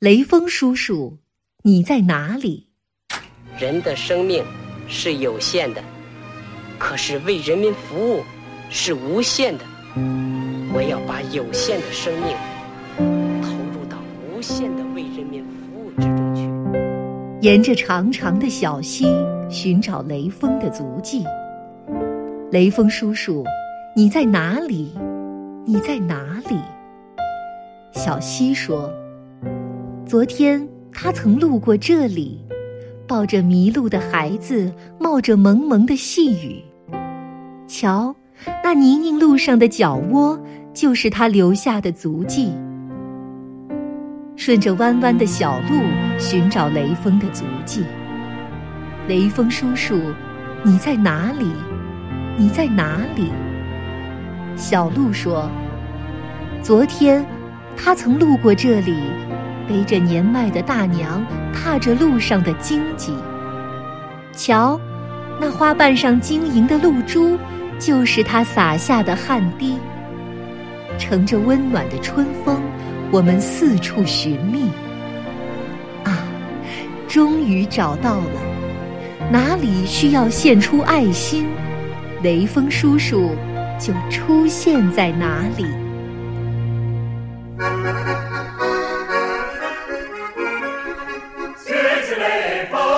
雷锋叔叔，你在哪里？人的生命是有限的，可是为人民服务是无限的。我要把有限的生命投入到无限的为人民服务之中去。沿着长长的小溪寻找雷锋的足迹。雷锋叔叔，你在哪里？你在哪里？小溪说：“昨天他曾路过这里，抱着迷路的孩子，冒着蒙蒙的细雨。瞧，那泥泞路上的脚窝，就是他留下的足迹。顺着弯弯的小路寻找雷锋的足迹。雷锋叔叔，你在哪里？你在哪里？”小鹿说：“昨天，他曾路过这里，背着年迈的大娘，踏着路上的荆棘。瞧，那花瓣上晶莹的露珠，就是他洒下的汗滴。乘着温暖的春风，我们四处寻觅。啊，终于找到了，哪里需要献出爱心，雷锋叔叔。”就出现在哪里。Israel.